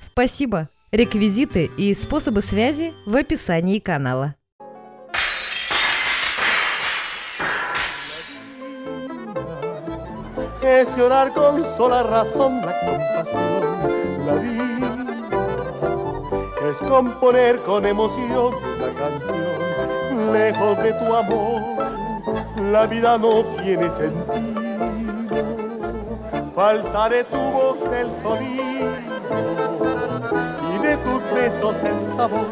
Спасибо! Реквизиты и способы связи в описании канала. es llorar con sola razón la compasión, la vida es componer con emoción la canción, lejos de tu amor, la vida no tiene sentido, faltaré tu voz el sonido besos el sabor.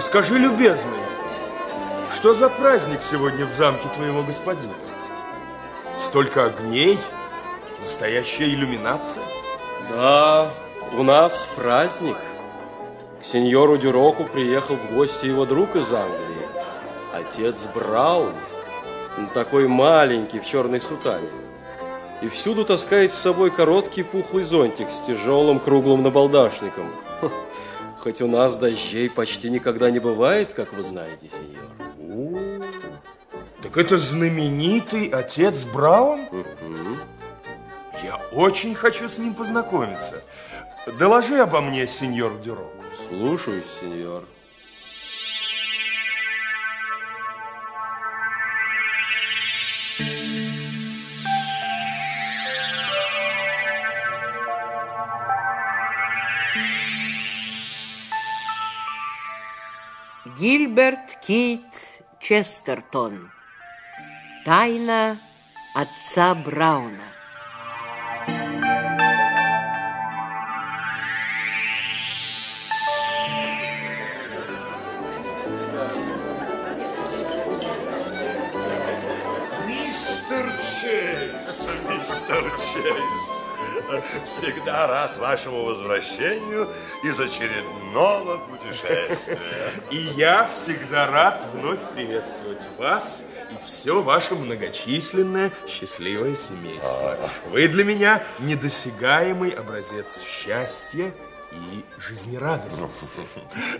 Скажи, любезный, что за праздник сегодня в замке твоего господина? Столько огней, настоящая иллюминация. Да, у нас праздник. К сеньору Дюроку приехал в гости его друг из Англии, отец Браун, такой маленький в черной сутане. И всюду таскает с собой короткий пухлый зонтик с тяжелым круглым набалдашником. Хоть у нас дождей почти никогда не бывает, как вы знаете, сеньор. Так это знаменитый отец Браун? Я очень хочу с ним познакомиться. Доложи обо мне, сеньор Дюрок. Слушаюсь, сеньор. Гильберт Кейт Честертон. Тайна отца Брауна. Мистер Чейз, мистер Чейз, всегда рад вашему возвращению из очередного путешествия. И я всегда рад вновь приветствовать вас и все ваше многочисленное счастливое семейство. Вы для меня недосягаемый образец счастья и жизнерадостности.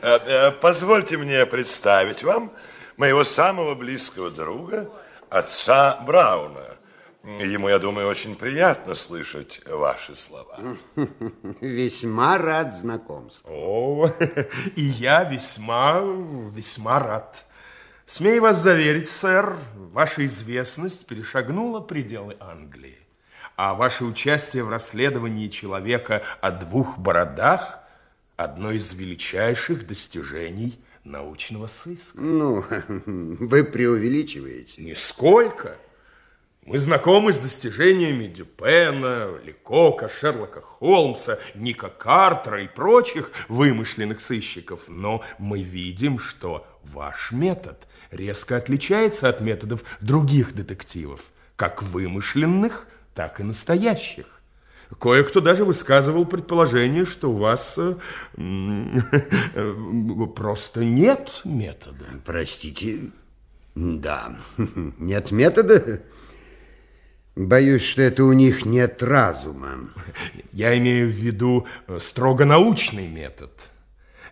Э, э, Позвольте мне представить вам моего самого близкого друга, отца Брауна. Ему, я думаю, очень приятно слышать ваши слова. Весьма рад знакомству. О, и я весьма, весьма рад. Смею вас заверить, сэр, ваша известность перешагнула пределы Англии. А ваше участие в расследовании человека о двух бородах – одно из величайших достижений научного сыска. Ну, вы преувеличиваете. Нисколько. Мы знакомы с достижениями Дюпена, Лекока, Шерлока Холмса, Ника Картера и прочих вымышленных сыщиков, но мы видим, что ваш метод резко отличается от методов других детективов, как вымышленных, так и настоящих. Кое-кто даже высказывал предположение, что у вас просто нет метода. Простите, да, нет метода. Боюсь, что это у них нет разума. Я имею в виду э, строго научный метод.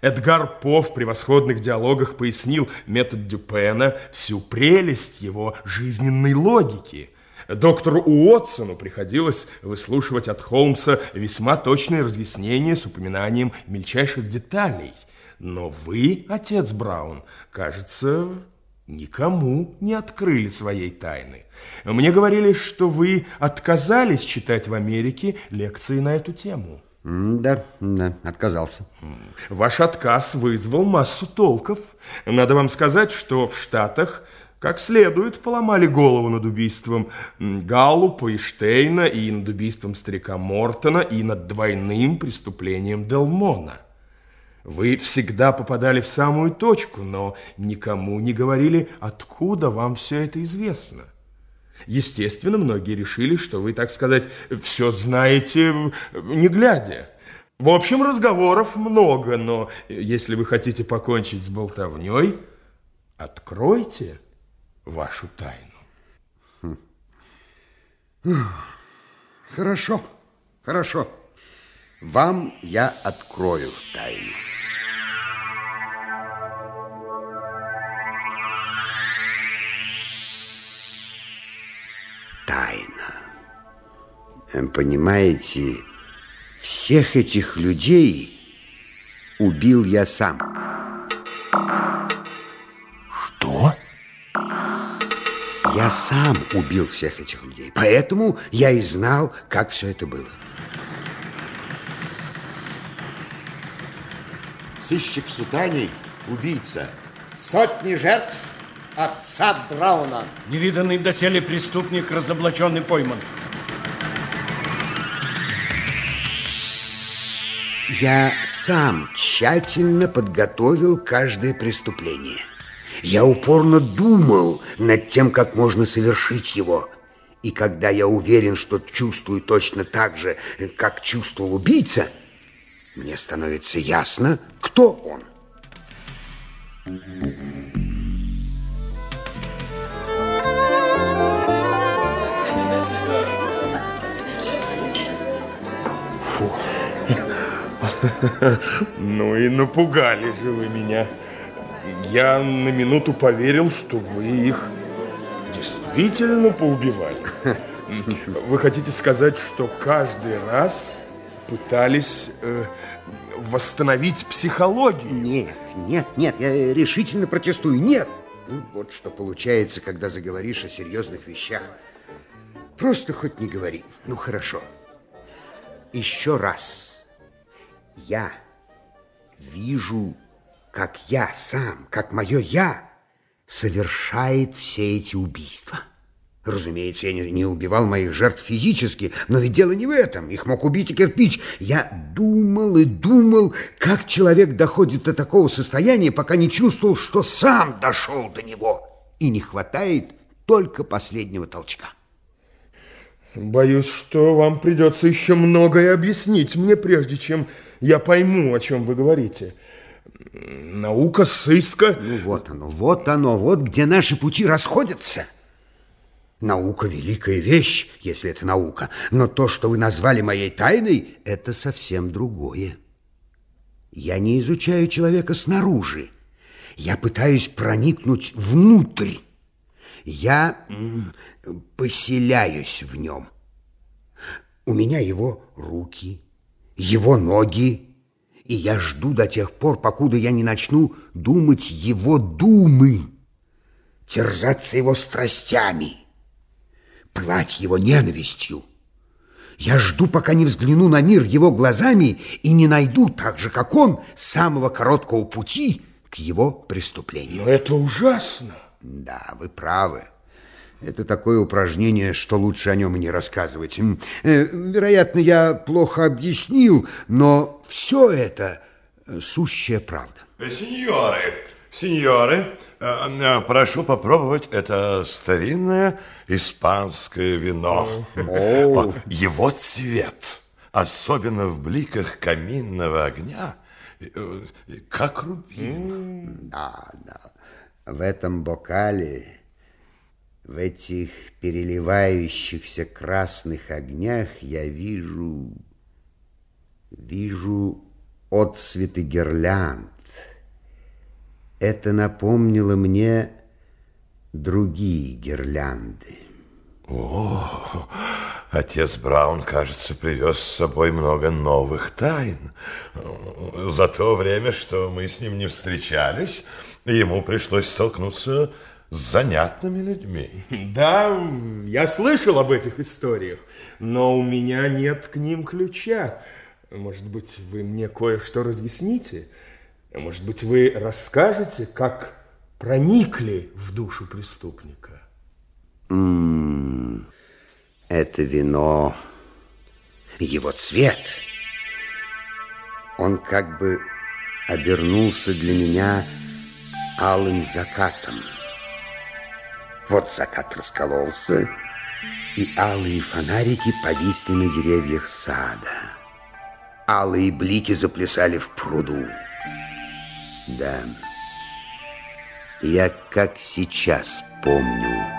Эдгар По в превосходных диалогах пояснил метод Дюпена всю прелесть его жизненной логики. Доктору Уотсону приходилось выслушивать от Холмса весьма точные разъяснения с упоминанием мельчайших деталей. Но вы, отец Браун, кажется, никому не открыли своей тайны. Мне говорили, что вы отказались читать в Америке лекции на эту тему. Да, да, отказался. Ваш отказ вызвал массу толков. Надо вам сказать, что в Штатах как следует поломали голову над убийством Галлупа и Штейна, и над убийством старика Мортона, и над двойным преступлением Делмона. Вы всегда попадали в самую точку, но никому не говорили, откуда вам все это известно. Естественно, многие решили, что вы, так сказать, все знаете, не глядя. В общем, разговоров много, но если вы хотите покончить с болтовней, откройте вашу тайну. Хорошо, хорошо. Вам я открою тайну. Понимаете, всех этих людей убил я сам. Что? Я сам убил всех этих людей, поэтому я и знал, как все это было. Сыщик в сутане, убийца. Сотни жертв отца Брауна. Невиданный доселе преступник, разоблаченный пойман. Я сам тщательно подготовил каждое преступление. Я упорно думал над тем, как можно совершить его. И когда я уверен, что чувствую точно так же, как чувствовал убийца, мне становится ясно, кто он. Фу. Ну и напугали же вы меня. Я на минуту поверил, что вы их действительно поубивали. Вы хотите сказать, что каждый раз пытались э, восстановить психологию? Нет, нет, нет, я решительно протестую. Нет. Ну, вот что получается, когда заговоришь о серьезных вещах. Просто хоть не говори. Ну, хорошо. Еще раз. Я вижу, как я сам, как мое «я» совершает все эти убийства. Разумеется, я не, не убивал моих жертв физически, но ведь дело не в этом. Их мог убить и кирпич. Я думал и думал, как человек доходит до такого состояния, пока не чувствовал, что сам дошел до него. И не хватает только последнего толчка. Боюсь, что вам придется еще многое объяснить мне, прежде чем я пойму, о чем вы говорите. Наука сыска... Ну вот оно, вот оно, вот где наши пути расходятся. Наука – великая вещь, если это наука. Но то, что вы назвали моей тайной, это совсем другое. Я не изучаю человека снаружи. Я пытаюсь проникнуть внутрь. Я поселяюсь в нем. У меня его руки, его ноги, и я жду до тех пор, покуда я не начну думать его думы, терзаться его страстями пылать его ненавистью. Я жду, пока не взгляну на мир его глазами и не найду, так же, как он, самого короткого пути к его преступлению. Но это ужасно. Да, вы правы. Это такое упражнение, что лучше о нем и не рассказывать. Э, вероятно, я плохо объяснил, но все это сущая правда. Сеньоры, сеньоры, э, прошу попробовать это старинное испанское вино. О. Его цвет, особенно в бликах каминного огня, э, как рубин. Да, да. В этом бокале, в этих переливающихся красных огнях я вижу, вижу отцветы гирлянд. Это напомнило мне другие гирлянды. О, отец Браун, кажется, привез с собой много новых тайн. За то время, что мы с ним не встречались, ему пришлось столкнуться с занятными людьми. Да, я слышал об этих историях, но у меня нет к ним ключа. Может быть, вы мне кое-что разъясните? Может быть, вы расскажете, как проникли в душу преступника? -м, это вино, его цвет, он как бы обернулся для меня алым закатом. Вот закат раскололся, и алые фонарики повисли на деревьях сада. Алые блики заплясали в пруду. Да, я как сейчас помню.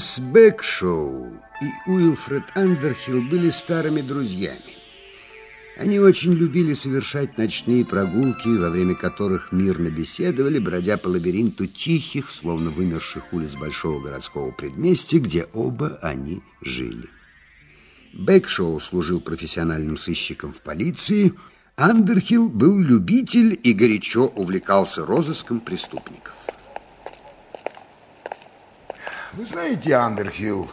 Джеймс Бэкшоу и Уилфред Андерхилл были старыми друзьями. Они очень любили совершать ночные прогулки, во время которых мирно беседовали, бродя по лабиринту тихих, словно вымерших улиц большого городского предместья, где оба они жили. Бэкшоу служил профессиональным сыщиком в полиции, Андерхилл был любитель и горячо увлекался розыском преступников. Вы знаете, Андерхилл,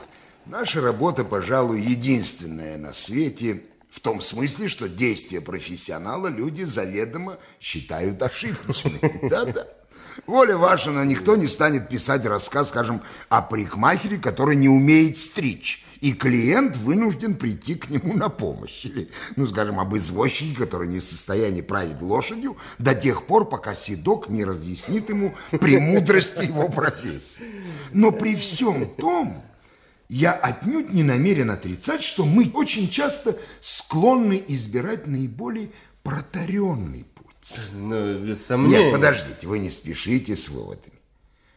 наша работа, пожалуй, единственная на свете в том смысле, что действия профессионала люди заведомо считают ошибочными. Да-да. Воля ваша, но никто не станет писать рассказ, скажем, о парикмахере, который не умеет стричь, и клиент вынужден прийти к нему на помощь. Или, ну, скажем, об извозчике, который не в состоянии править лошадью до тех пор, пока седок не разъяснит ему премудрости его профессии. Но при всем том, я отнюдь не намерен отрицать, что мы очень часто склонны избирать наиболее протаренный путь. Ну, без сомнения. Нет, подождите, вы не спешите с выводами.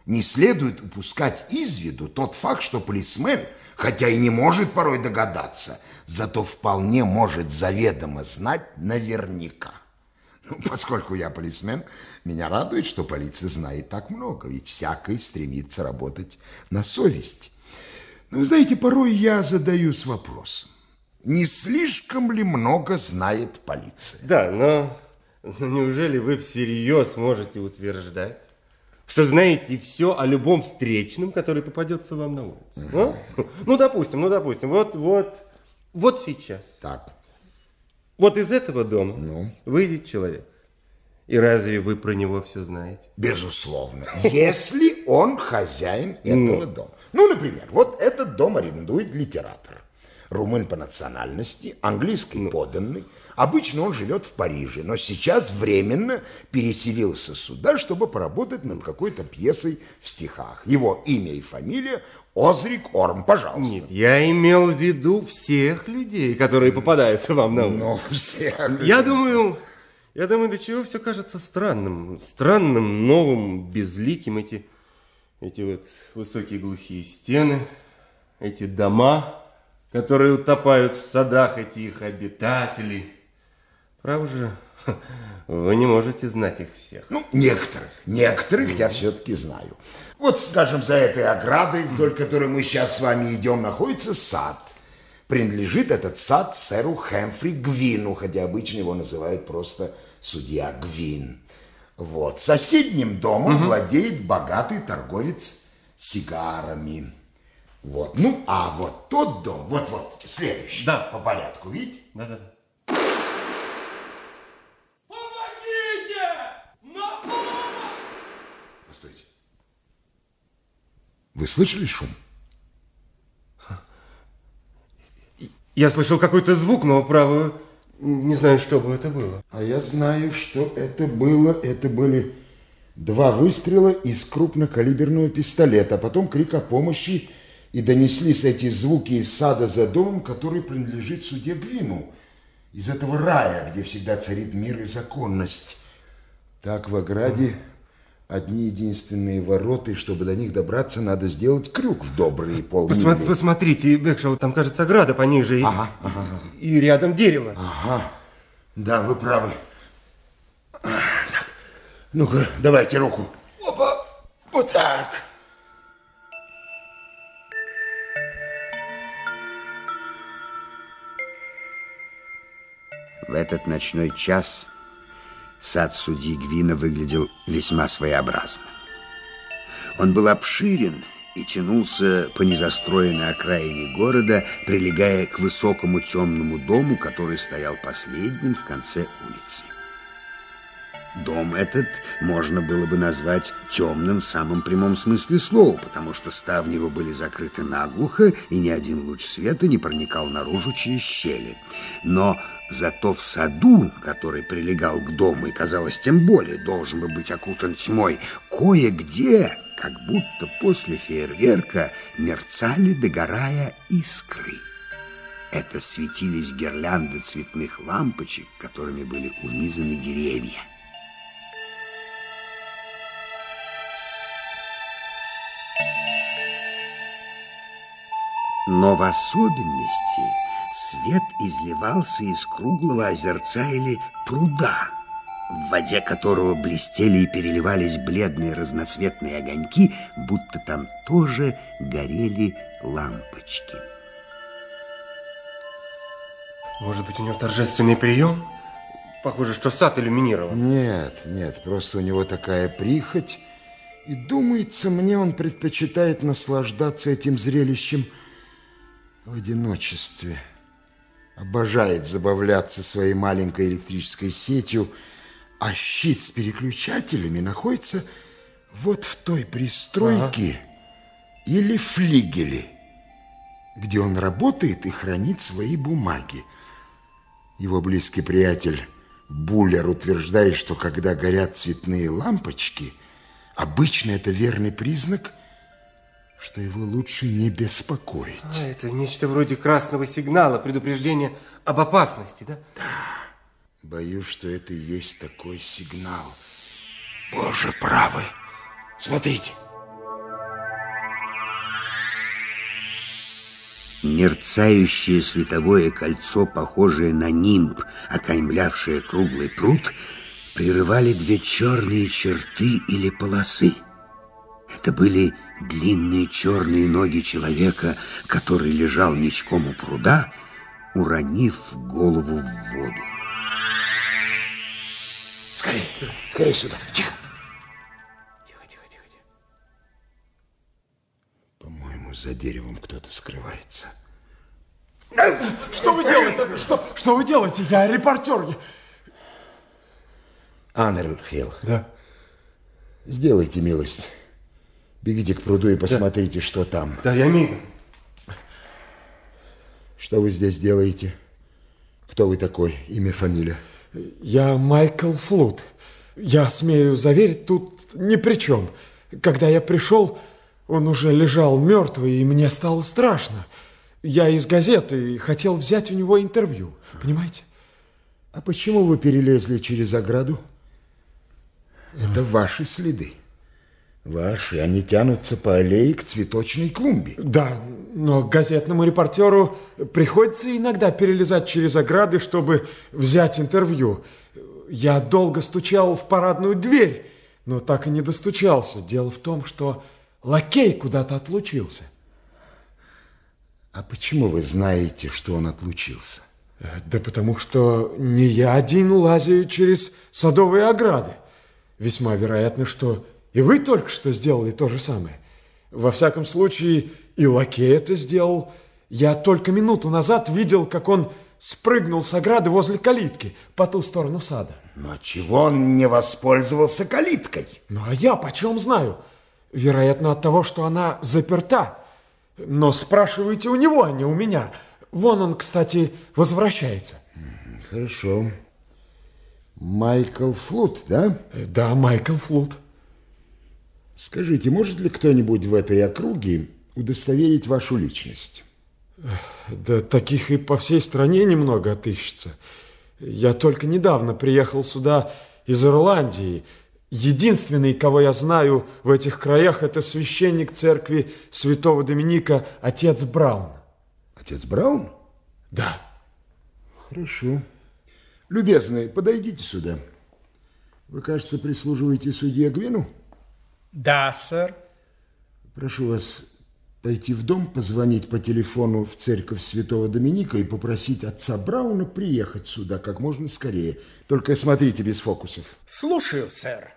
Не следует упускать из виду тот факт, что полисмен, хотя и не может порой догадаться, зато вполне может заведомо знать наверняка. Ну, поскольку я полисмен, меня радует, что полиция знает так много, ведь всякий стремится работать на совесть. Но, вы знаете, порой я задаюсь вопросом, не слишком ли много знает полиция? Да, но но неужели вы всерьез можете утверждать, что знаете все о любом встречном, который попадется вам на улице? А? Ну, допустим, ну, допустим, вот, вот, вот сейчас. Так. Вот из этого дома Ну? выйдет человек. И разве вы про него все знаете? Безусловно. Если он хозяин этого дома. Ну, например, вот этот дом арендует литератор. Румын по национальности, английский поданный. Обычно он живет в Париже, но сейчас временно переселился сюда, чтобы поработать над какой-то пьесой в стихах. Его имя и фамилия Озрик Орм, пожалуйста. Нет, я имел в виду всех людей, которые попадаются вам на улице. Ну, всех. Я думаю, я думаю, до чего все кажется странным. Странным, новым, безликим. Эти, эти вот высокие глухие стены, эти дома, которые утопают в садах, эти их обитатели. Право же, вы не можете знать их всех. Ну, некоторых, некоторых я все-таки знаю. Вот, скажем, за этой оградой, вдоль которой мы сейчас с вами идем, находится сад. Принадлежит этот сад сэру Хэмфри Гвину, хотя обычно его называют просто судья Гвин. Вот, соседним домом владеет богатый торговец сигарами. Вот, ну, а вот тот дом, вот-вот, следующий, Да. по порядку, видите? Да-да-да. Постойте. Вы слышали шум? Я слышал какой-то звук, но, право, не знаю, что бы это было. А я знаю, что это было. Это были два выстрела из крупнокалиберного пистолета, а потом крик о помощи, и донеслись эти звуки из сада за домом, который принадлежит суде Гвину, из этого рая, где всегда царит мир и законность. Так в ограде одни единственные ворота, и чтобы до них добраться, надо сделать крюк в добрые полмили. Посмотри, посмотрите, Бекшоу, там, кажется, ограда пониже. и- Ага, ага. И рядом дерево. Ага, да, вы правы. Так, ну-ка, давайте руку. Опа, вот так. В этот ночной час сад судьи Гвина выглядел весьма своеобразно. Он был обширен и тянулся по незастроенной окраине города, прилегая к высокому темному дому, который стоял последним в конце улицы. Дом этот можно было бы назвать темным в самом прямом смысле слова, потому что ставни его были закрыты наглухо, и ни один луч света не проникал наружу через щели. Но зато в саду, который прилегал к дому и, казалось, тем более должен бы быть окутан тьмой, кое-где, как будто после фейерверка, мерцали, догорая искры. Это светились гирлянды цветных лампочек, которыми были унизаны деревья. Но в особенности свет изливался из круглого озерца или пруда, в воде которого блестели и переливались бледные разноцветные огоньки, будто там тоже горели лампочки. Может быть, у него торжественный прием? Похоже, что сад иллюминирован. Нет, нет, просто у него такая прихоть. И думается мне, он предпочитает наслаждаться этим зрелищем в одиночестве. Обожает забавляться своей маленькой электрической сетью, а щит с переключателями находится вот в той пристройке ага. или флигеле, где он работает и хранит свои бумаги. Его близкий приятель Буллер утверждает, что когда горят цветные лампочки, обычно это верный признак, что его лучше не беспокоить. А, это нечто вроде красного сигнала, предупреждения об опасности, да? Да. Боюсь, что это и есть такой сигнал. Боже, правы. Смотрите. Мерцающее световое кольцо, похожее на нимб, окаймлявшее круглый пруд, прерывали две черные черты или полосы. Это были длинные черные ноги человека, который лежал ничком у пруда, уронив голову в воду. Скорей, скорей сюда. Тихо. Тихо, тихо, тихо, тихо. По-моему, за деревом кто-то скрывается. Что вы делаете? Что, что вы делаете? Я репортер. Аннерхилл. Да. Сделайте милость. Бегите к пруду и посмотрите, да. что там. Да, я мигом. Что вы здесь делаете? Кто вы такой? Имя, фамилия? Я Майкл Флут. Я смею заверить, тут ни при чем. Когда я пришел, он уже лежал мертвый, и мне стало страшно. Я из газеты и хотел взять у него интервью. Понимаете? А почему вы перелезли через ограду? Это ваши следы. Ваши, они тянутся по аллее к цветочной клумбе. Да, но газетному репортеру приходится иногда перелезать через ограды, чтобы взять интервью. Я долго стучал в парадную дверь, но так и не достучался. Дело в том, что лакей куда-то отлучился. А почему вы знаете, что он отлучился? Да потому что не я один лазаю через садовые ограды. Весьма вероятно, что и вы только что сделали то же самое. Во всяком случае, и лакей это сделал. Я только минуту назад видел, как он спрыгнул с ограды возле калитки по ту сторону сада. Но чего он не воспользовался калиткой? Ну, а я почем знаю? Вероятно, от того, что она заперта. Но спрашивайте у него, а не у меня. Вон он, кстати, возвращается. Хорошо. Майкл Флут, да? Да, Майкл Флут. Скажите, может ли кто-нибудь в этой округе удостоверить вашу личность? Да таких и по всей стране немного отыщется. Я только недавно приехал сюда из Ирландии. Единственный, кого я знаю в этих краях, это священник церкви святого Доминика, отец Браун. Отец Браун? Да. Хорошо. Любезный, подойдите сюда. Вы, кажется, прислуживаете судье Гвину? Да, сэр. Прошу вас пойти в дом, позвонить по телефону в церковь Святого Доминика и попросить отца Брауна приехать сюда как можно скорее. Только смотрите без фокусов. Слушаю, сэр.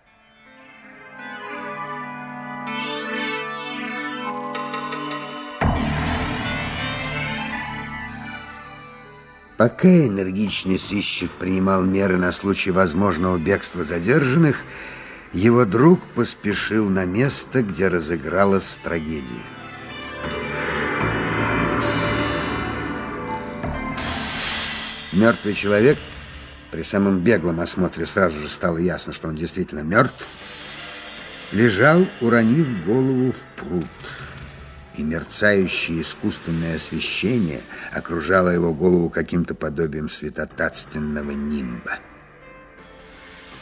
Пока энергичный сыщик принимал меры на случай возможного бегства задержанных, его друг поспешил на место, где разыгралась трагедия. Мертвый человек, при самом беглом осмотре сразу же стало ясно, что он действительно мертв, лежал, уронив голову в пруд и мерцающее искусственное освещение окружало его голову каким-то подобием светотатственного нимба.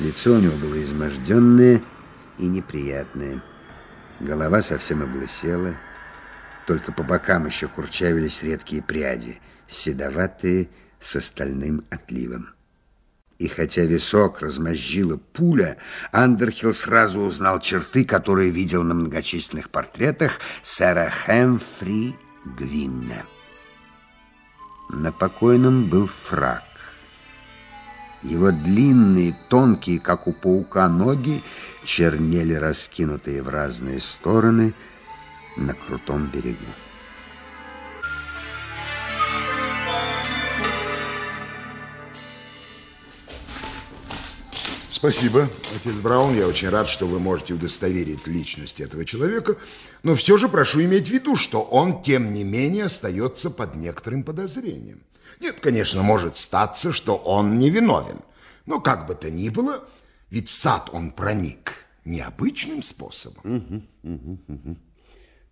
Лицо у него было изможденное и неприятное. Голова совсем облысела, только по бокам еще курчавились редкие пряди, седоватые с остальным отливом. И хотя висок размозжила пуля, Андерхилл сразу узнал черты, которые видел на многочисленных портретах сэра Хэмфри Гвинна. На покойном был фрак. Его длинные, тонкие, как у паука, ноги чернели, раскинутые в разные стороны на крутом берегу. Спасибо, отец Браун. Я очень рад, что вы можете удостоверить личность этого человека. Но все же прошу иметь в виду, что он, тем не менее, остается под некоторым подозрением. Нет, конечно, может статься, что он невиновен. Но как бы то ни было, ведь в сад он проник необычным способом. Угу, угу, угу.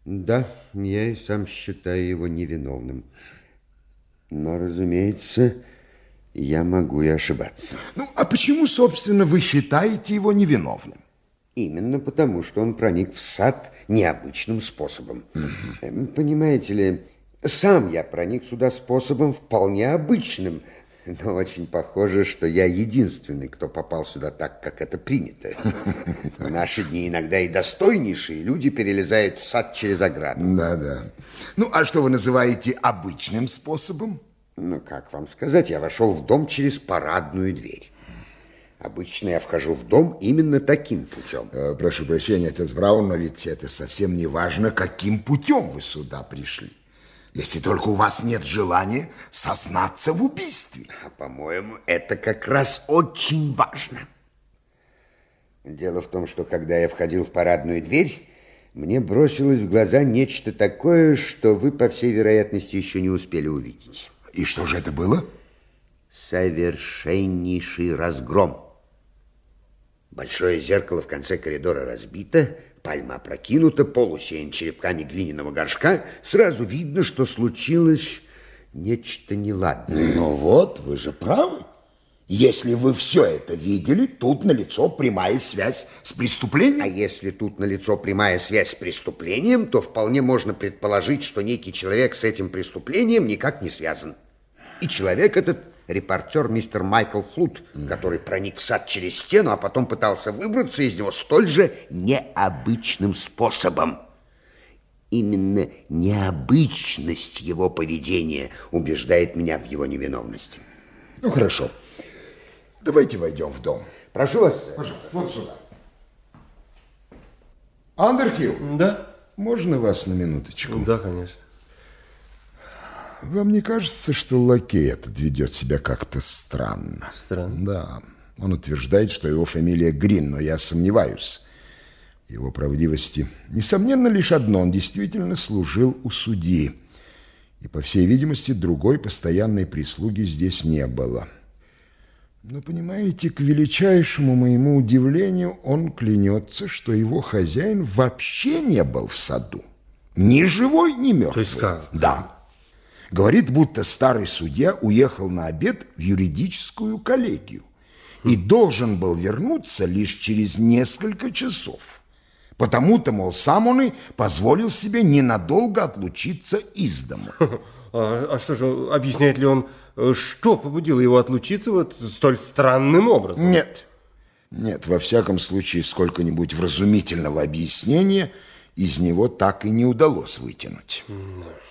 Да, я и сам считаю его невиновным. Но, разумеется, я могу и ошибаться. Ну, а почему, собственно, вы считаете его невиновным? Именно потому, что он проник в сад необычным способом. Угу. Понимаете ли, сам я проник сюда способом вполне обычным, но очень похоже, что я единственный, кто попал сюда так, как это принято. В наши дни иногда и достойнейшие люди перелезают в сад через ограду. Да-да. Ну, а что вы называете обычным способом? Ну, как вам сказать, я вошел в дом через парадную дверь. Обычно я вхожу в дом именно таким путем. Э, прошу прощения, отец Браун, но ведь это совсем не важно, каким путем вы сюда пришли. Если только у вас нет желания сознаться в убийстве. А, по-моему, это как раз очень важно. Дело в том, что когда я входил в парадную дверь, мне бросилось в глаза нечто такое, что вы, по всей вероятности, еще не успели увидеть. И что же это было? Совершеннейший разгром. Большое зеркало в конце коридора разбито, пальма прокинута, пол усеян черепками глиняного горшка. Сразу видно, что случилось нечто неладное. Ну вот, вы же правы. Если вы все это видели, тут налицо прямая связь с преступлением. А если тут налицо прямая связь с преступлением, то вполне можно предположить, что некий человек с этим преступлением никак не связан. И человек этот репортер мистер Майкл Флут, который проник в сад через стену, а потом пытался выбраться из него столь же необычным способом. Именно необычность его поведения убеждает меня в его невиновности. Ну, хорошо. Давайте войдем в дом. Прошу вас. Пожалуйста, вот сюда. Андерхилл. Да? Можно вас на минуточку? Да, конечно. Вам не кажется, что лакей этот ведет себя как-то странно? Странно? Да. Он утверждает, что его фамилия Грин, но я сомневаюсь в его правдивости. Несомненно, лишь одно. Он действительно служил у судьи. И, по всей видимости, другой постоянной прислуги здесь не было. Но, понимаете, к величайшему моему удивлению, он клянется, что его хозяин вообще не был в саду. Ни живой, ни мертвый. То есть как? Да. Говорит, будто старый судья уехал на обед в юридическую коллегию и должен был вернуться лишь через несколько часов. Потому-то, мол, сам он и позволил себе ненадолго отлучиться из дома. А, а что же, объясняет ли он, что побудило его отлучиться вот столь странным образом? Нет. Нет, во всяком случае, сколько-нибудь вразумительного объяснения из него так и не удалось вытянуть.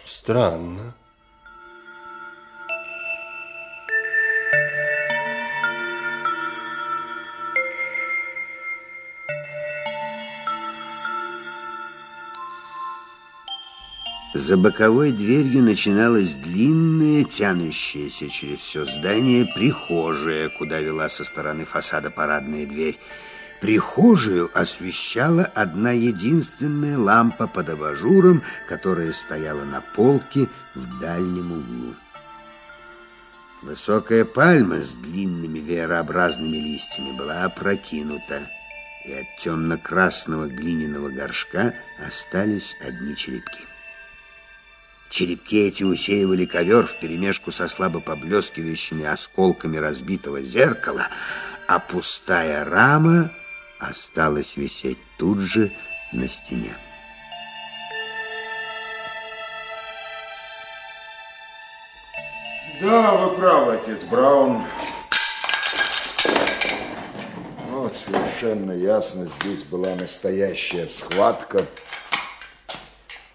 Странно. За боковой дверью начиналась длинная, тянущаяся через все здание прихожая, куда вела со стороны фасада парадная дверь. Прихожую освещала одна единственная лампа под абажуром, которая стояла на полке в дальнем углу. Высокая пальма с длинными веерообразными листьями была опрокинута, и от темно-красного глиняного горшка остались одни черепки. Черепки эти усеивали ковер вперемешку со слабо поблескивающими осколками разбитого зеркала, а пустая рама осталась висеть тут же на стене. Да, вы правы, отец Браун. Вот совершенно ясно, здесь была настоящая схватка.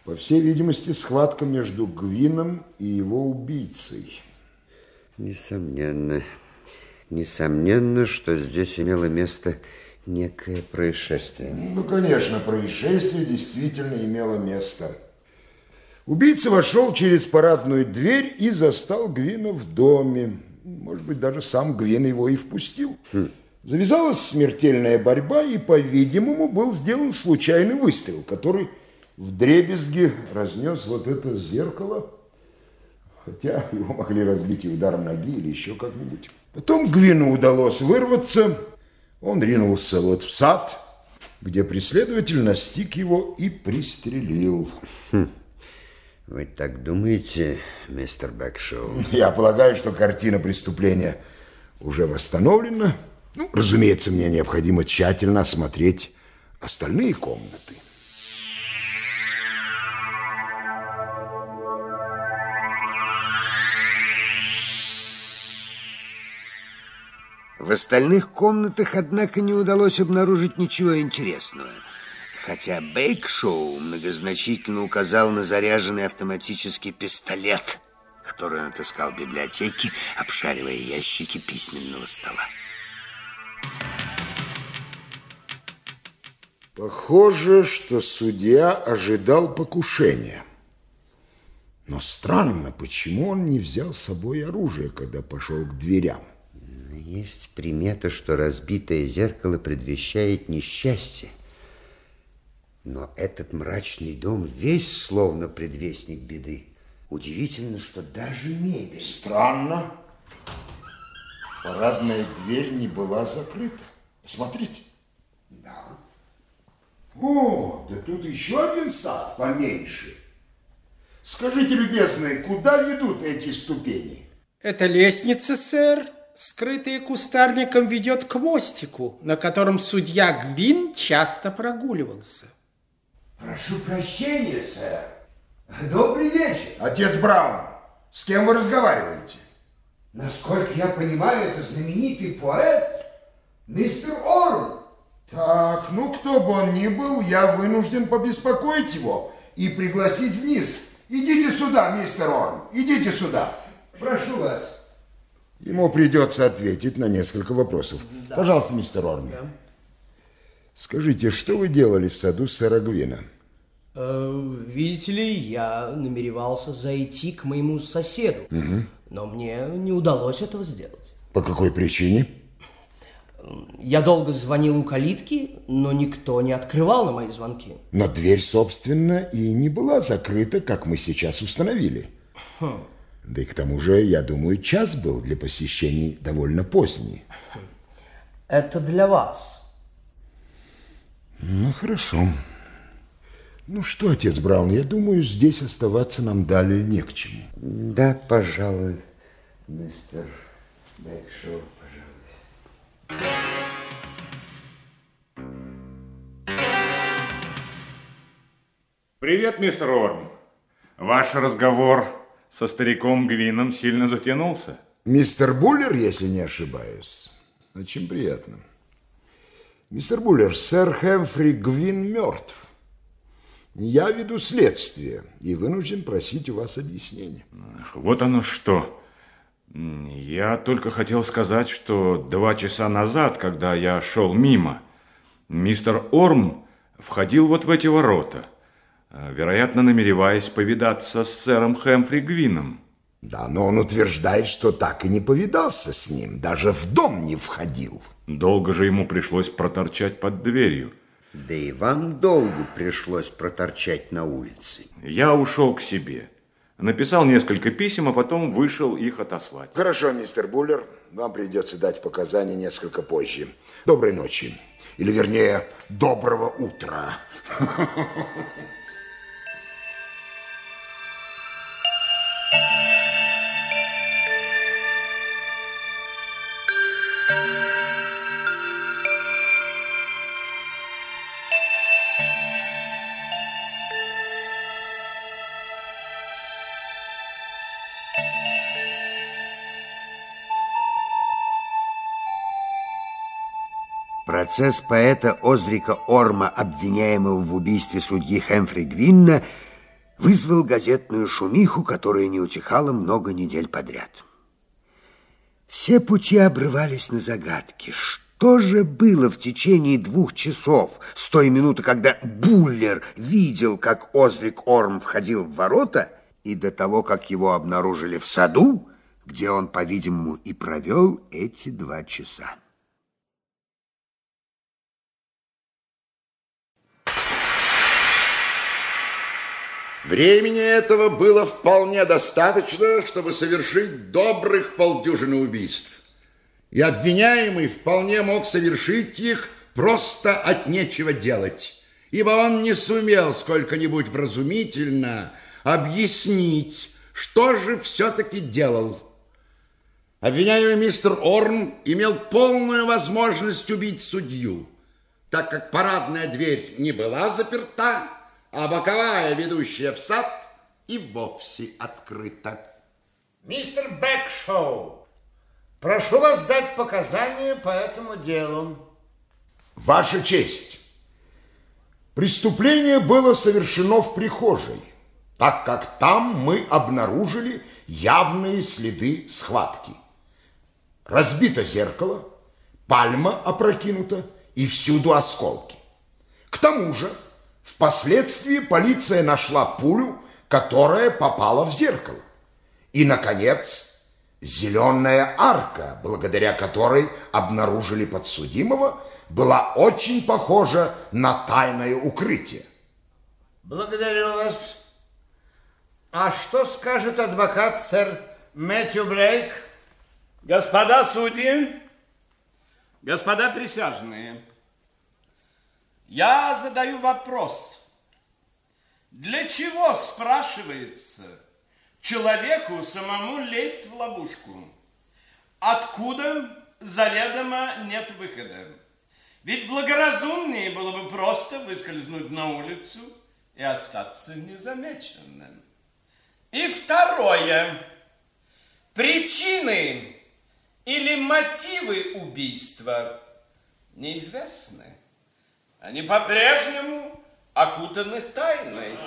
По всей видимости, схватка между Гвином и его убийцей. Несомненно, несомненно, что здесь имело место некое происшествие. Ну, конечно, происшествие действительно имело место. Убийца вошел через парадную дверь и застал Гвина в доме. Может быть, даже сам Гвин его и впустил. Хм. Завязалась смертельная борьба, и, по-видимому, был сделан случайный выстрел, который в дребезге разнес вот это зеркало, хотя его могли разбить и ударом ноги или еще как-нибудь. Потом Гвину удалось вырваться, он ринулся вот в сад, где преследователь настиг его и пристрелил. Хм. Вы так думаете, мистер Бэкшоу? Я полагаю, что картина преступления уже восстановлена. Ну, разумеется, мне необходимо тщательно осмотреть остальные комнаты. В остальных комнатах, однако, не удалось обнаружить ничего интересного. Хотя Бейкшоу многозначительно указал на заряженный автоматический пистолет, который он отыскал в библиотеке, обшаривая ящики письменного стола. Похоже, что судья ожидал покушения. Но странно, почему он не взял с собой оружие, когда пошел к дверям. Есть примета, что разбитое зеркало предвещает несчастье. Но этот мрачный дом весь словно предвестник беды. Удивительно, что даже мебель... Странно. Парадная дверь не была закрыта. Смотрите. Да. О, да тут еще один сад поменьше. Скажите, любезные, куда ведут эти ступени? Это лестница, сэр, скрытая кустарником, ведет к мостику, на котором судья Гвин часто прогуливался. Прошу прощения, сэр. Добрый вечер. Отец Браун, с кем вы разговариваете? Насколько я понимаю, это знаменитый поэт мистер Орн. Так, ну кто бы он ни был, я вынужден побеспокоить его и пригласить вниз. Идите сюда, мистер Орн, идите сюда. Прошу вас. Ему придется ответить на несколько вопросов. Да. Пожалуйста, мистер Орн. Да. Скажите, что вы делали в саду сэра Гвина? Э, видите ли, я намеревался зайти к моему соседу, угу. но мне не удалось этого сделать. По какой причине? Я долго звонил у калитки, но никто не открывал на мои звонки. Но дверь, собственно, и не была закрыта, как мы сейчас установили. Хм. Да и к тому же, я думаю, час был для посещений довольно поздний. Это для вас. Ну, хорошо. Ну что, отец Браун, я думаю, здесь оставаться нам далее не к чему. Да, пожалуй, мистер Бэкшоу. Привет, мистер Орм. Ваш разговор со стариком Гвином сильно затянулся. Мистер Буллер, если не ошибаюсь. Очень приятно. Мистер Буллер, сэр Хэмфри Гвин мертв. Я веду следствие и вынужден просить у вас объяснения. Ах, вот оно что. Я только хотел сказать, что два часа назад, когда я шел мимо, мистер Орм входил вот в эти ворота. Э, вероятно, намереваясь повидаться с сэром Хэмфри Гвином. Да, но он утверждает, что так и не повидался с ним, даже в дом не входил. Долго же ему пришлось проторчать под дверью. Да и вам долго пришлось проторчать на улице. Я ушел к себе. Написал несколько писем, а потом вышел их отослать. Хорошо, мистер Буллер, вам придется дать показания несколько позже. Доброй ночи. Или, вернее, доброго утра. Процесс поэта Озрика Орма, обвиняемого в убийстве судьи Хэмфри Гвинна, вызвал газетную шумиху, которая не утихала много недель подряд. Все пути обрывались на загадки. Что же было в течение двух часов с той минуты, когда Буллер видел, как Озрик Орм входил в ворота, и до того, как его обнаружили в саду, где он, по-видимому, и провел эти два часа? Времени этого было вполне достаточно, чтобы совершить добрых полдюжины убийств. И обвиняемый вполне мог совершить их просто от нечего делать, ибо он не сумел сколько-нибудь вразумительно объяснить, что же все-таки делал. Обвиняемый мистер Орн имел полную возможность убить судью, так как парадная дверь не была заперта, а боковая, ведущая в сад, и вовсе открыта. Мистер Бэкшоу, прошу вас дать показания по этому делу. Ваша честь, преступление было совершено в прихожей, так как там мы обнаружили явные следы схватки. Разбито зеркало, пальма опрокинута и всюду осколки. К тому же Впоследствии полиция нашла пулю, которая попала в зеркало. И, наконец, зеленая арка, благодаря которой обнаружили подсудимого, была очень похожа на тайное укрытие. Благодарю вас. А что скажет адвокат сэр Мэтью Блейк? Господа судьи, господа присяжные, я задаю вопрос. Для чего, спрашивается, человеку самому лезть в ловушку? Откуда заведомо нет выхода? Ведь благоразумнее было бы просто выскользнуть на улицу и остаться незамеченным. И второе. Причины или мотивы убийства неизвестны. Они по-прежнему окутаны тайной.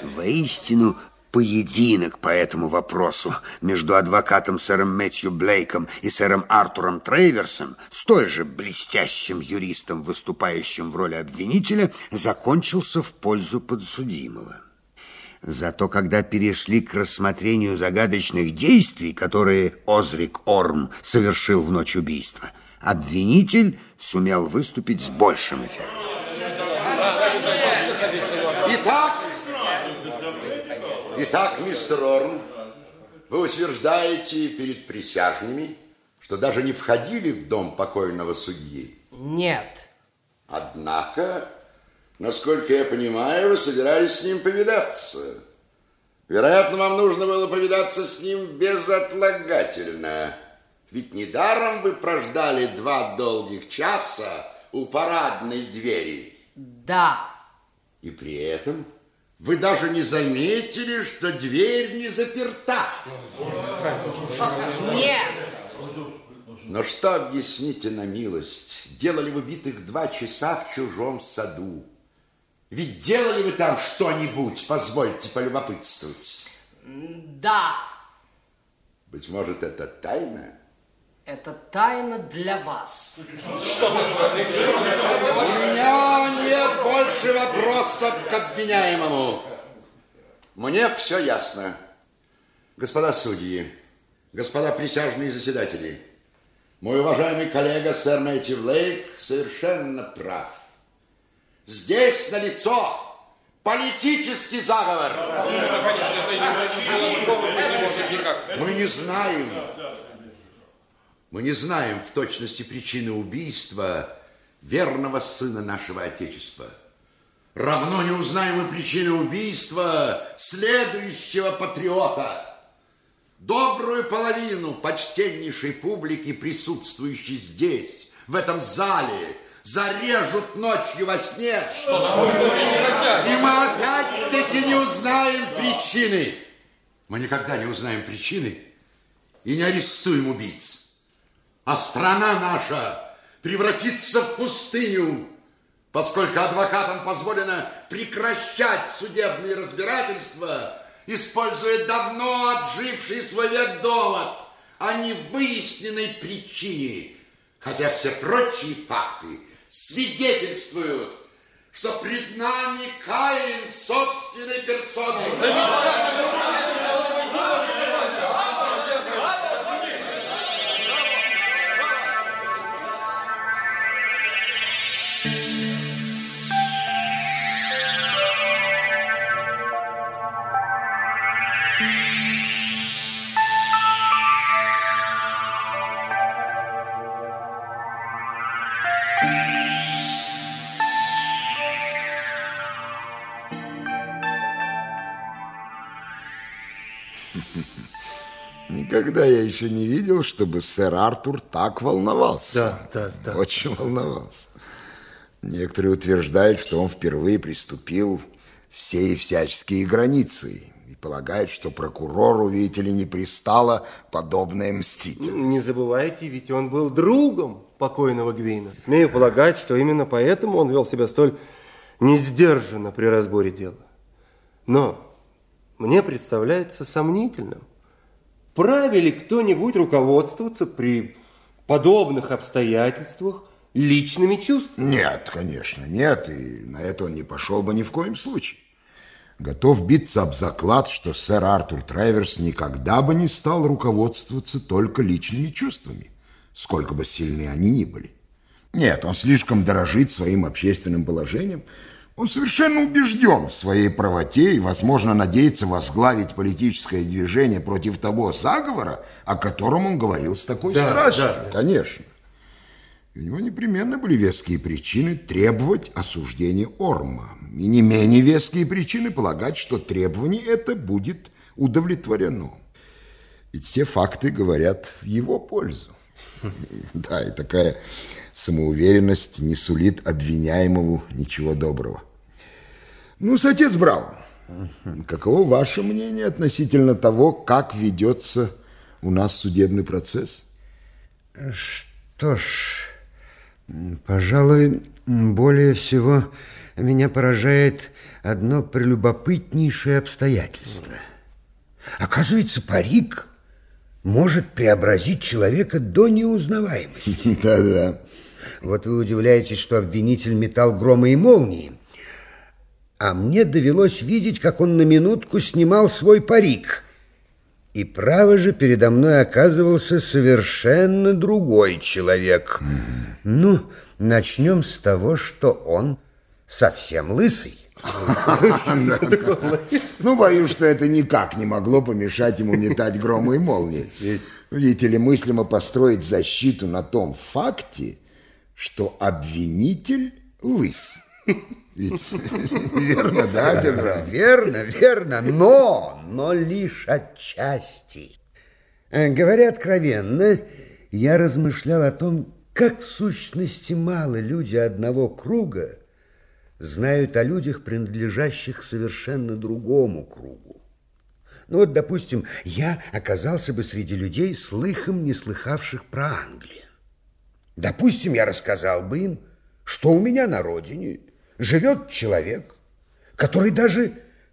Воистину, поединок по этому вопросу между адвокатом сэром Мэтью Блейком и сэром Артуром Трейверсом, столь же блестящим юристом, выступающим в роли обвинителя, закончился в пользу подсудимого. Зато когда перешли к рассмотрению загадочных действий, которые Озрик Орм совершил в ночь убийства, обвинитель сумел выступить с большим эффектом. Итак, итак, мистер Орн, вы утверждаете перед присяжными, что даже не входили в дом покойного судьи? Нет. Однако, насколько я понимаю, вы собирались с ним повидаться. Вероятно, вам нужно было повидаться с ним безотлагательно. Ведь недаром вы прождали два долгих часа у парадной двери. Да. И при этом вы даже не заметили, что дверь не заперта. Нет. Но что объясните на милость? Делали вы битых два часа в чужом саду. Ведь делали вы там что-нибудь, позвольте полюбопытствовать. Да. Быть может, это тайна? Это тайна для вас. У меня нет больше вопросов к обвиняемому. Мне все ясно. Господа судьи, господа присяжные заседатели, мой уважаемый коллега сэр Мэтью Лейк совершенно прав. Здесь налицо политический заговор. Мы не знаем, мы не знаем в точности причины убийства верного сына нашего Отечества. Равно не узнаем и причины убийства следующего патриота. Добрую половину почтеннейшей публики, присутствующей здесь, в этом зале, зарежут ночью во сне. И мы опять-таки не узнаем причины. Мы никогда не узнаем причины и не арестуем убийц. А страна наша превратится в пустыню, поскольку адвокатам позволено прекращать судебные разбирательства, используя давно отживший свой век довод о невыясненной причине, хотя все прочие факты свидетельствуют, что пред нами Каин собственной персоной. Никогда еще не видел, чтобы сэр Артур так волновался. Да, да, да. Очень волновался. Некоторые утверждают, что он впервые приступил все и всяческие границы и полагают, что прокурору, видите ли, не пристало подобное мститель. Не забывайте, ведь он был другом покойного Гвейна. Смею полагать, что именно поэтому он вел себя столь несдержанно при разборе дела. Но мне представляется сомнительным, Вправе ли кто-нибудь руководствоваться при подобных обстоятельствах личными чувствами? Нет, конечно, нет, и на это он не пошел бы ни в коем случае. Готов биться об заклад, что сэр Артур Траверс никогда бы не стал руководствоваться только личными чувствами, сколько бы сильны они ни были. Нет, он слишком дорожит своим общественным положением, он совершенно убежден в своей правоте и, возможно, надеется возглавить политическое движение против того заговора, о котором он говорил с такой Да, страстью. да. Конечно. И у него непременно были веские причины требовать осуждения Орма. И не менее веские причины полагать, что требование это будет удовлетворено. Ведь все факты говорят в его пользу. Да, и такая самоуверенность не сулит обвиняемому ничего доброго. Ну, отец Браун, каково ваше мнение относительно того, как ведется у нас судебный процесс? Что ж, пожалуй, более всего меня поражает одно прелюбопытнейшее обстоятельство. Оказывается, парик может преобразить человека до неузнаваемости. Да-да. Вот вы удивляетесь, что обвинитель метал громы и молнии. А мне довелось видеть, как он на минутку снимал свой парик. И право же передо мной оказывался совершенно другой человек. Ну, начнем с того, что он совсем лысый. Ну, боюсь, что это никак не могло помешать ему метать громы и молнии. Видите ли, мыслимо построить защиту на том факте, что обвинитель лыс. Ведь верно, да, Браун? Верно, верно, но, но лишь отчасти. Э, Говоря откровенно, я размышлял о том, как в сущности мало люди одного круга знают о людях, принадлежащих совершенно другому кругу. Ну вот, допустим, я оказался бы среди людей, слыхом не слыхавших про Англию. Допустим, я рассказал бы им, что у меня на родине живет человек, который даже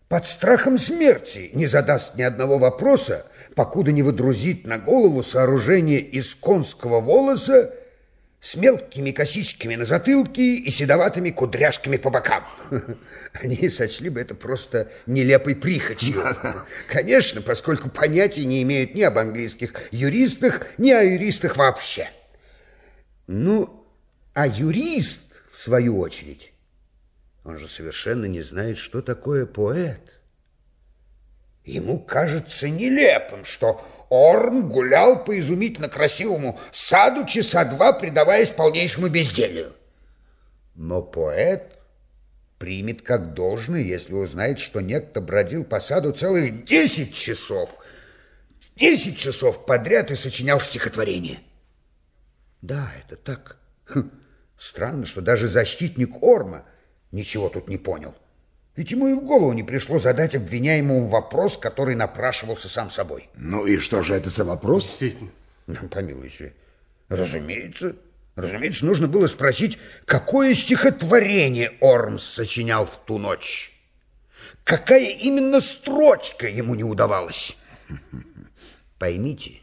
под страхом смерти не задаст ни одного вопроса, покуда не выдрузит на голову сооружение из конского волоса с мелкими косичками на затылке и седоватыми кудряшками по бокам. Они сочли бы это просто нелепой прихотью. Конечно, поскольку понятия не имеют ни об английских юристах, ни о юристах вообще. Ну, а юрист, в свою очередь, он же совершенно не знает, что такое поэт. Ему кажется нелепым, что Орм гулял по изумительно красивому саду часа два, предаваясь полнейшему безделью. Но поэт примет как должное, если узнает, что некто бродил по саду целых десять часов. Десять часов подряд и сочинял стихотворение. Да, это так. Хм. Странно, что даже защитник Орма ничего тут не понял. Ведь ему и в голову не пришло задать обвиняемому вопрос, который напрашивался сам собой. Ну и что же это за вопрос? Действительно. Ну, помилуйте. Разумеется. Разумеется, нужно было спросить, какое стихотворение Ормс сочинял в ту ночь. Какая именно строчка ему не удавалась. Поймите,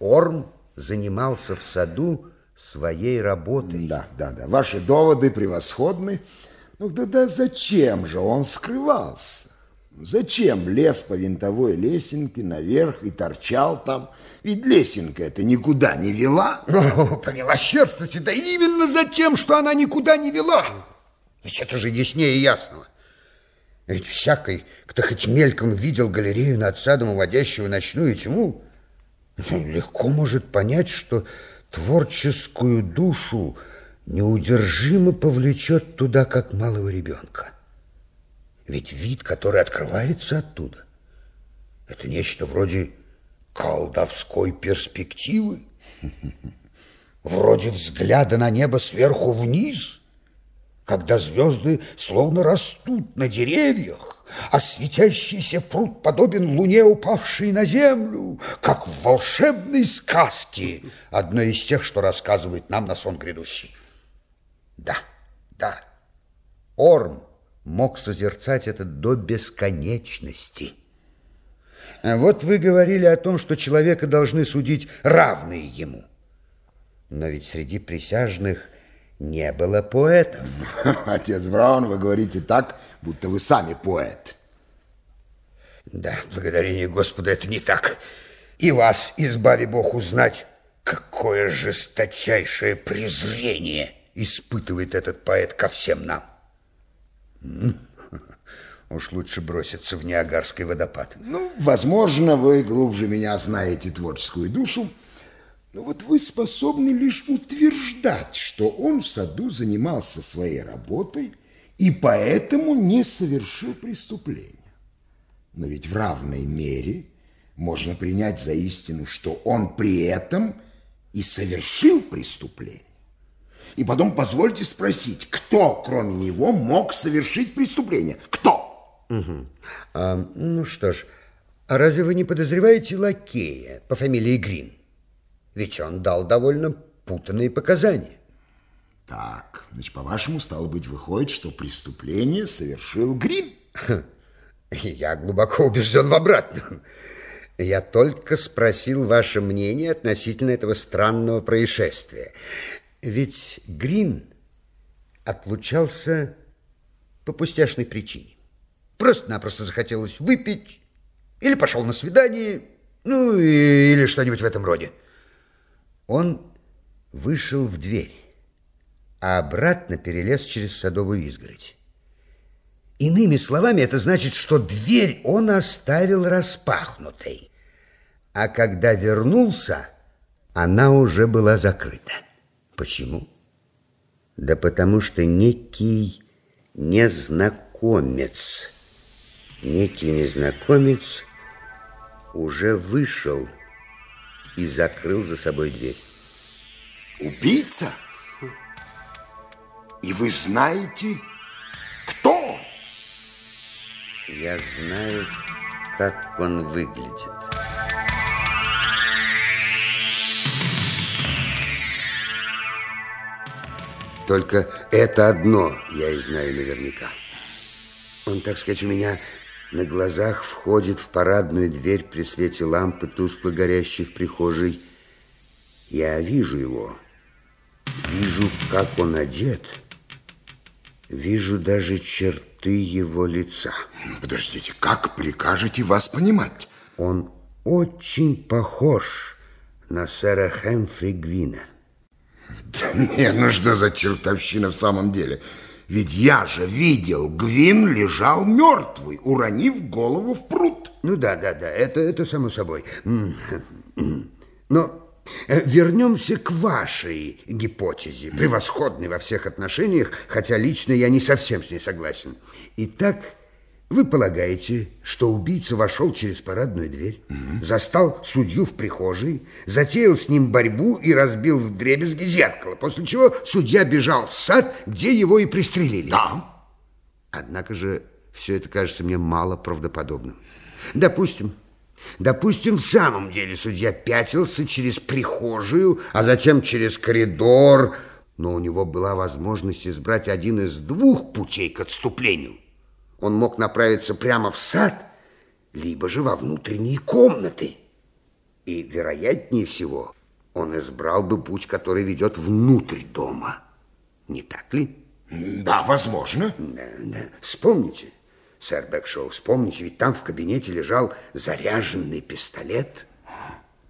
Орм занимался в саду своей работой. Да, да, да. Ваши доводы превосходны. Ну да, да зачем же он скрывался? Зачем лез по винтовой лесенке наверх и торчал там? Ведь лесенка это никуда не вела. О, помилосердствуйте, да именно за тем, что она никуда не вела. Ведь это же яснее ясного. Ведь всякий, кто хоть мельком видел галерею над садом, уводящего ночную тьму, легко может понять, что творческую душу неудержимо повлечет туда, как малого ребенка. Ведь вид, который открывается оттуда, это нечто вроде колдовской перспективы, вроде взгляда на небо сверху вниз, когда звезды словно растут на деревьях, а светящийся пруд подобен луне, упавшей на землю, как в волшебной сказке, одной из тех, что рассказывает нам на сон грядущий. Да, да, Орм мог созерцать это до бесконечности. Вот вы говорили о том, что человека должны судить равные ему. Но ведь среди присяжных не было поэтов. Отец Браун, вы говорите так, будто вы сами поэт. Да, благодарение Господу, это не так. И вас, избави Бог, узнать, какое жесточайшее презрение испытывает этот поэт ко всем нам. Уж лучше броситься в Ниагарский водопад. Ну, возможно, вы глубже меня знаете творческую душу, но вот вы способны лишь утверждать, что он в саду занимался своей работой и поэтому не совершил преступления. Но ведь в равной мере можно принять за истину, что он при этом и совершил преступление. И потом позвольте спросить, кто, кроме него, мог совершить преступление? Кто? Угу. А, ну что ж, а разве вы не подозреваете лакея по фамилии Грин? Ведь он дал довольно путанные показания. Так, значит, по-вашему, стало быть, выходит, что преступление совершил Грин? Я глубоко убежден в обратном. Я только спросил ваше мнение относительно этого странного происшествия. Ведь Грин отлучался по пустяшной причине. Просто-напросто захотелось выпить, или пошел на свидание, ну, или что-нибудь в этом роде. Он вышел в дверь, а обратно перелез через садовую изгородь. Иными словами, это значит, что дверь он оставил распахнутой, а когда вернулся, она уже была закрыта. Почему? Да потому что некий незнакомец некий незнакомец уже вышел и закрыл за собой дверь. Убийца? И вы знаете, кто? Я знаю, как он выглядит. Только это одно я и знаю наверняка. Он, так сказать, у меня на глазах входит в парадную дверь при свете лампы, тускло горящей в прихожей. Я вижу его, Вижу, как он одет. Вижу даже черты его лица. Подождите, как прикажете вас понимать? Он очень похож на сэра Хэмфри Гвина. Да не, ну что за чертовщина в самом деле? Ведь я же видел, Гвин лежал мертвый, уронив голову в пруд. Ну да, да, да, это, это само собой. Но э, вернемся к вашей гипотезе, превосходной во всех отношениях, хотя лично я не совсем с ней согласен. Итак, вы полагаете, что убийца вошел через парадную дверь, застал судью в прихожей, затеял с ним борьбу и разбил в дребезги зеркало, после чего судья бежал в сад, где его и пристрелили? Да. Однако же все это кажется мне мало правдоподобным. Допустим, допустим, в самом деле судья пятился через прихожую, а затем через коридор, но у него была возможность избрать один из двух путей к отступлению. Он мог направиться прямо в сад, либо же во внутренние комнаты. И, вероятнее всего, он избрал бы путь, который ведет внутрь дома. Не так ли? Да, возможно. Да, да. Вспомните, сэр Бэкшоу, вспомните, ведь там в кабинете лежал заряженный пистолет.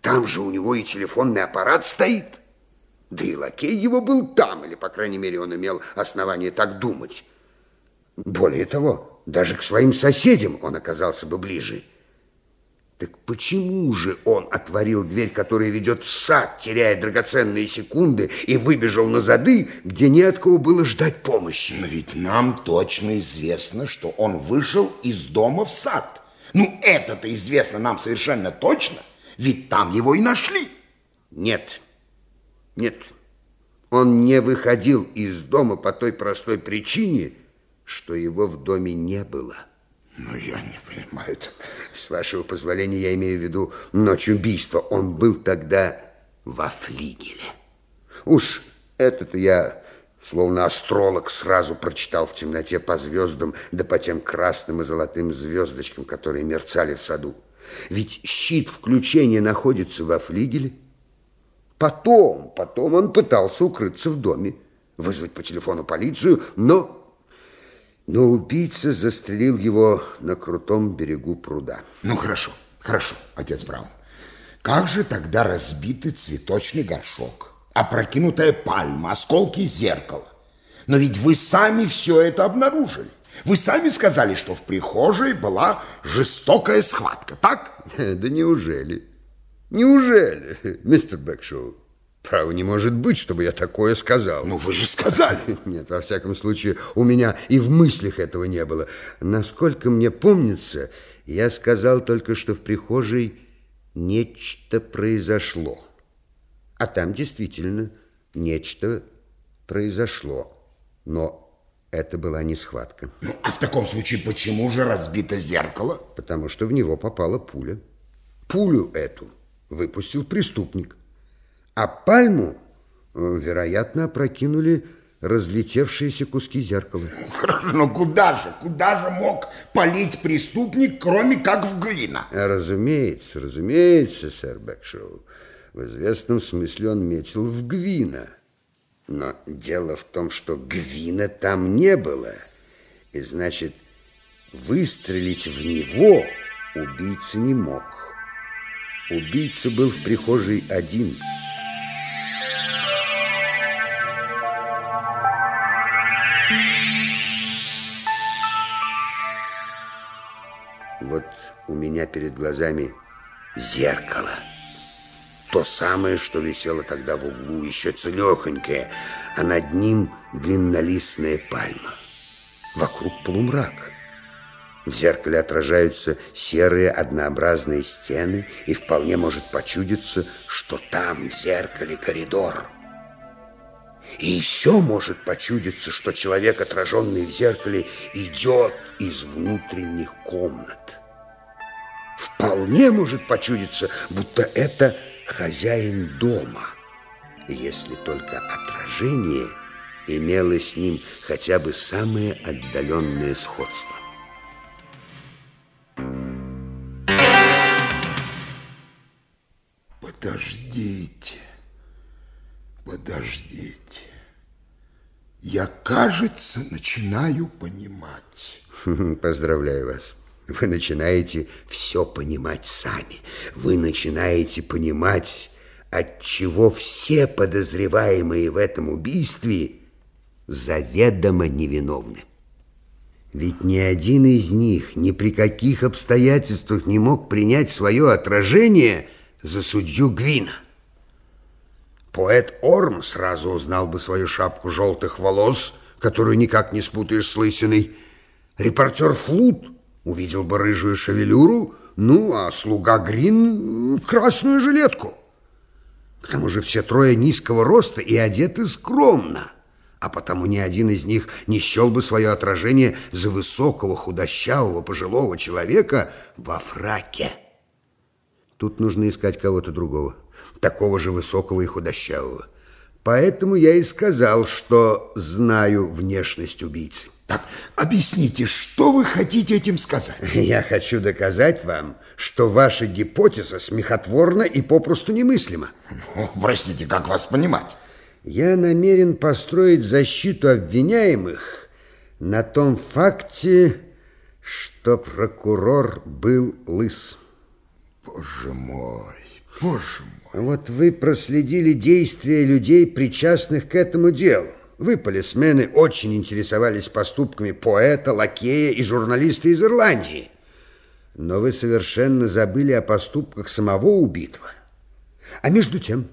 Там же у него и телефонный аппарат стоит. Да и лакей его был там, или, по крайней мере, он имел основание так думать. Более того, даже к своим соседям он оказался бы ближе. Так почему же он отворил дверь, которая ведет в сад, теряя драгоценные секунды, и выбежал на зады, где не от кого было ждать помощи? Но ведь нам точно известно, что он вышел из дома в сад. Ну, это-то известно нам совершенно точно, ведь там его и нашли. Нет, нет, он не выходил из дома по той простой причине, что его в доме не было. Ну, я не понимаю. С вашего позволения, я имею в виду ночь убийства. Он был тогда во флигеле. Уж это-то я, словно астролог, сразу прочитал в темноте по звездам, да по тем красным и золотым звездочкам, которые мерцали в саду. Ведь щит включения находится во флигеле. Потом, потом он пытался укрыться в доме, вызвать по телефону полицию, но но убийца застрелил его на крутом берегу пруда. Ну, хорошо, хорошо, отец Браун. Как же тогда разбитый цветочный горшок, опрокинутая пальма, осколки зеркала? Но ведь вы сами все это обнаружили. Вы сами сказали, что в прихожей была жестокая схватка, так? Да неужели? Неужели, мистер Бэкшоу? Право, не может быть, чтобы я такое сказал. Ну, вы же сказали. Нет, во всяком случае, у меня и в мыслях этого не было. Насколько мне помнится, я сказал только, что в прихожей нечто произошло. А там действительно нечто произошло. Но это была не схватка. Ну, а в таком случае почему же разбито зеркало? Потому что в него попала пуля. Пулю эту выпустил преступник. А пальму, э, вероятно, опрокинули разлетевшиеся куски зеркала. Но куда же, куда же мог полить преступник, кроме как в глина? Разумеется, разумеется, сэр Бэкшоу. В известном смысле он метил в Гвина. Но дело в том, что Гвина там не было. И значит, выстрелить в него убийца не мог. Убийца был в прихожей один – меня перед глазами зеркало. То самое, что висело тогда в углу, еще целехонькое, а над ним длиннолистная пальма. Вокруг полумрак. В зеркале отражаются серые однообразные стены, и вполне может почудиться, что там в зеркале коридор. И еще может почудиться, что человек, отраженный в зеркале, идет из внутренних комнат. Вполне может почудиться, будто это хозяин дома, если только отражение имело с ним хотя бы самое отдаленное сходство. Подождите. Подождите. Я, кажется, начинаю понимать. Поздравляю вас. Вы начинаете все понимать сами. Вы начинаете понимать, от чего все подозреваемые в этом убийстве заведомо невиновны. Ведь ни один из них ни при каких обстоятельствах не мог принять свое отражение за судью Гвина. Поэт Орм сразу узнал бы свою шапку желтых волос, которую никак не спутаешь с лысиной. Репортер Флут увидел бы рыжую шевелюру, ну, а слуга Грин — красную жилетку. К тому же все трое низкого роста и одеты скромно, а потому ни один из них не счел бы свое отражение за высокого, худощавого, пожилого человека во фраке. Тут нужно искать кого-то другого такого же высокого и худощавого. Поэтому я и сказал, что знаю внешность убийцы. Так, объясните, что вы хотите этим сказать? Я хочу доказать вам, что ваша гипотеза смехотворна и попросту немыслима. О, простите, как вас понимать? Я намерен построить защиту обвиняемых на том факте, что прокурор был лыс. Боже мой, боже мой. Вот вы проследили действия людей, причастных к этому делу. Вы, полисмены, очень интересовались поступками поэта, лакея и журналиста из Ирландии. Но вы совершенно забыли о поступках самого убитого. А между тем,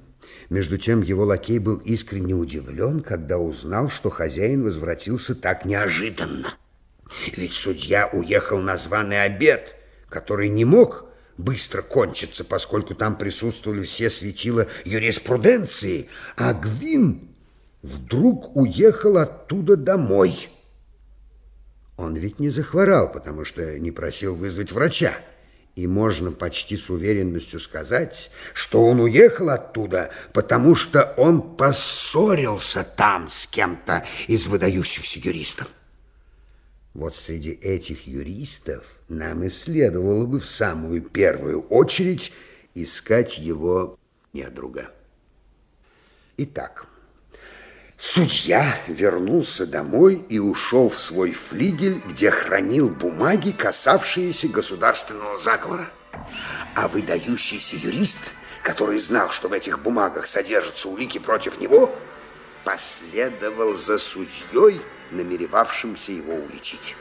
между тем его лакей был искренне удивлен, когда узнал, что хозяин возвратился так неожиданно. Ведь судья уехал на званый обед, который не мог быстро кончится, поскольку там присутствовали все светила юриспруденции, а Гвин вдруг уехал оттуда домой. Он ведь не захворал, потому что не просил вызвать врача. И можно почти с уверенностью сказать, что он уехал оттуда, потому что он поссорился там с кем-то из выдающихся юристов. Вот среди этих юристов нам и следовало бы в самую первую очередь искать его недруга. Итак, судья вернулся домой и ушел в свой флигель, где хранил бумаги, касавшиеся государственного заговора. А выдающийся юрист, который знал, что в этих бумагах содержатся улики против него, последовал за судьей, намеревавшимся его уличить.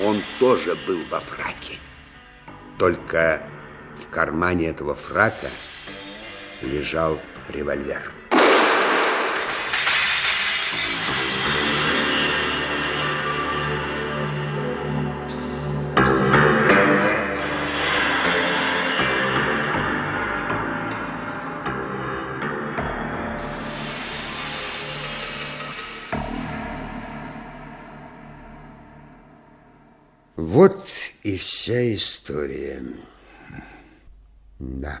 Он тоже был во фраке. Только в кармане этого фрака лежал револьвер. И вся история. Да.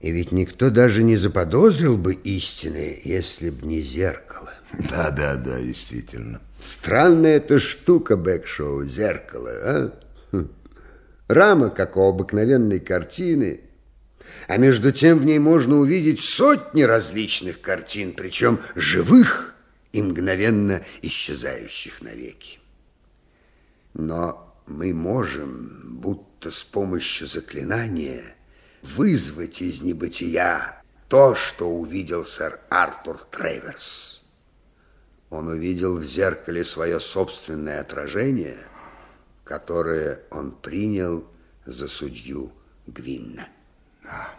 И ведь никто даже не заподозрил бы истины, если б не зеркало. Да, да, да, действительно. Странная эта штука, Бэкшоу, зеркало, а? Хм. Рама, как у обыкновенной картины, а между тем в ней можно увидеть сотни различных картин, причем живых и мгновенно исчезающих навеки. Но мы можем, будто с помощью заклинания, вызвать из небытия то, что увидел сэр Артур Трейверс. Он увидел в зеркале свое собственное отражение, которое он принял за судью Гвинна. Да.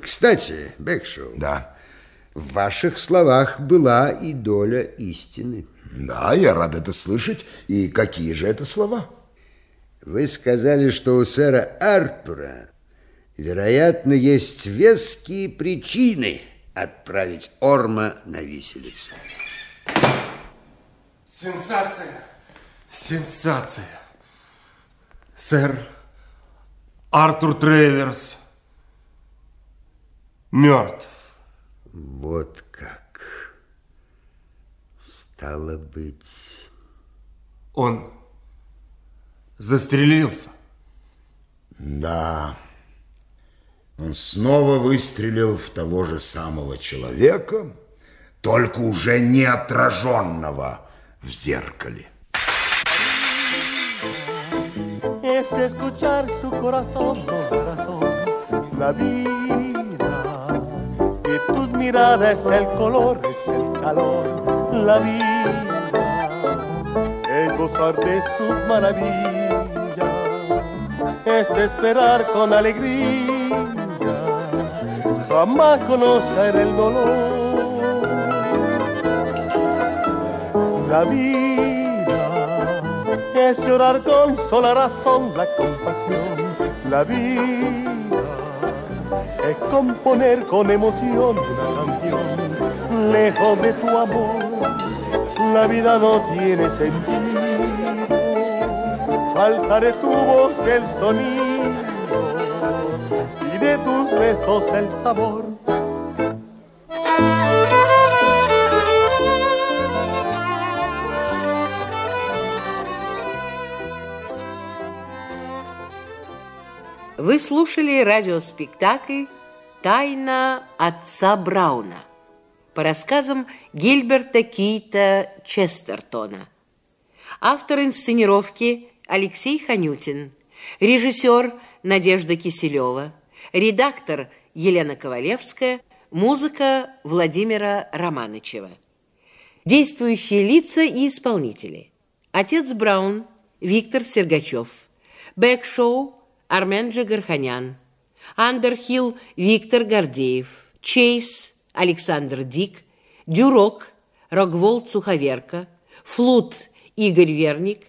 Кстати, Бекшоу. Да. В ваших словах была и доля истины. Да, я рад это слышать. И какие же это слова? Вы сказали, что у сэра Артура, вероятно, есть веские причины отправить Орма на виселицу. Сенсация! Сенсация! Сэр Артур Треверс мертв. Вот как. Стало быть, Он застрелился. Да. Он снова выстрелил в того же самого человека, только уже не отраженного в зеркале. Es escuchar su corazón, no la razón, la vida. Y tus miradas, el color, es el calor, la vida. Es gozar de sus maravillas, es esperar con alegría, jamás conocer el dolor. La vida es llorar con sola razón la compasión. La vida es componer con emoción una canción. Lejos de tu amor, la vida no tiene sentido. Falta de tu voz el sonido y de tus besos el sabor. Вы слушали радиоспектакль «Тайна отца Брауна» По рассказам Гильберта Кейта Честертона. Автор инсценировки Алексей Ханютин, режиссер Надежда Киселева, редактор Елена Ковалевская, музыка Владимира Романычева. Действующие лица и исполнители. Отец Браун Виктор Сергачев. Бэкшоу Армен Джигарханян, Андерхилл Виктор Гордеев, Чейз Александр Дик, Дюрок Рогволд Суховерка, Флут Игорь Верник,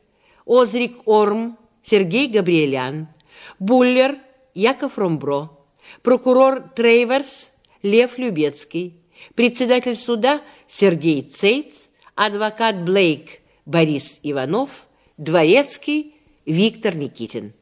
Озрик Орм Сергей Габриэлян, Буллер Яков Ромбро, прокурор Трейверс Лев Любецкий, председатель суда Сергей Цейц, адвокат Блейк Борис Иванов, дворецкий Виктор Никитин.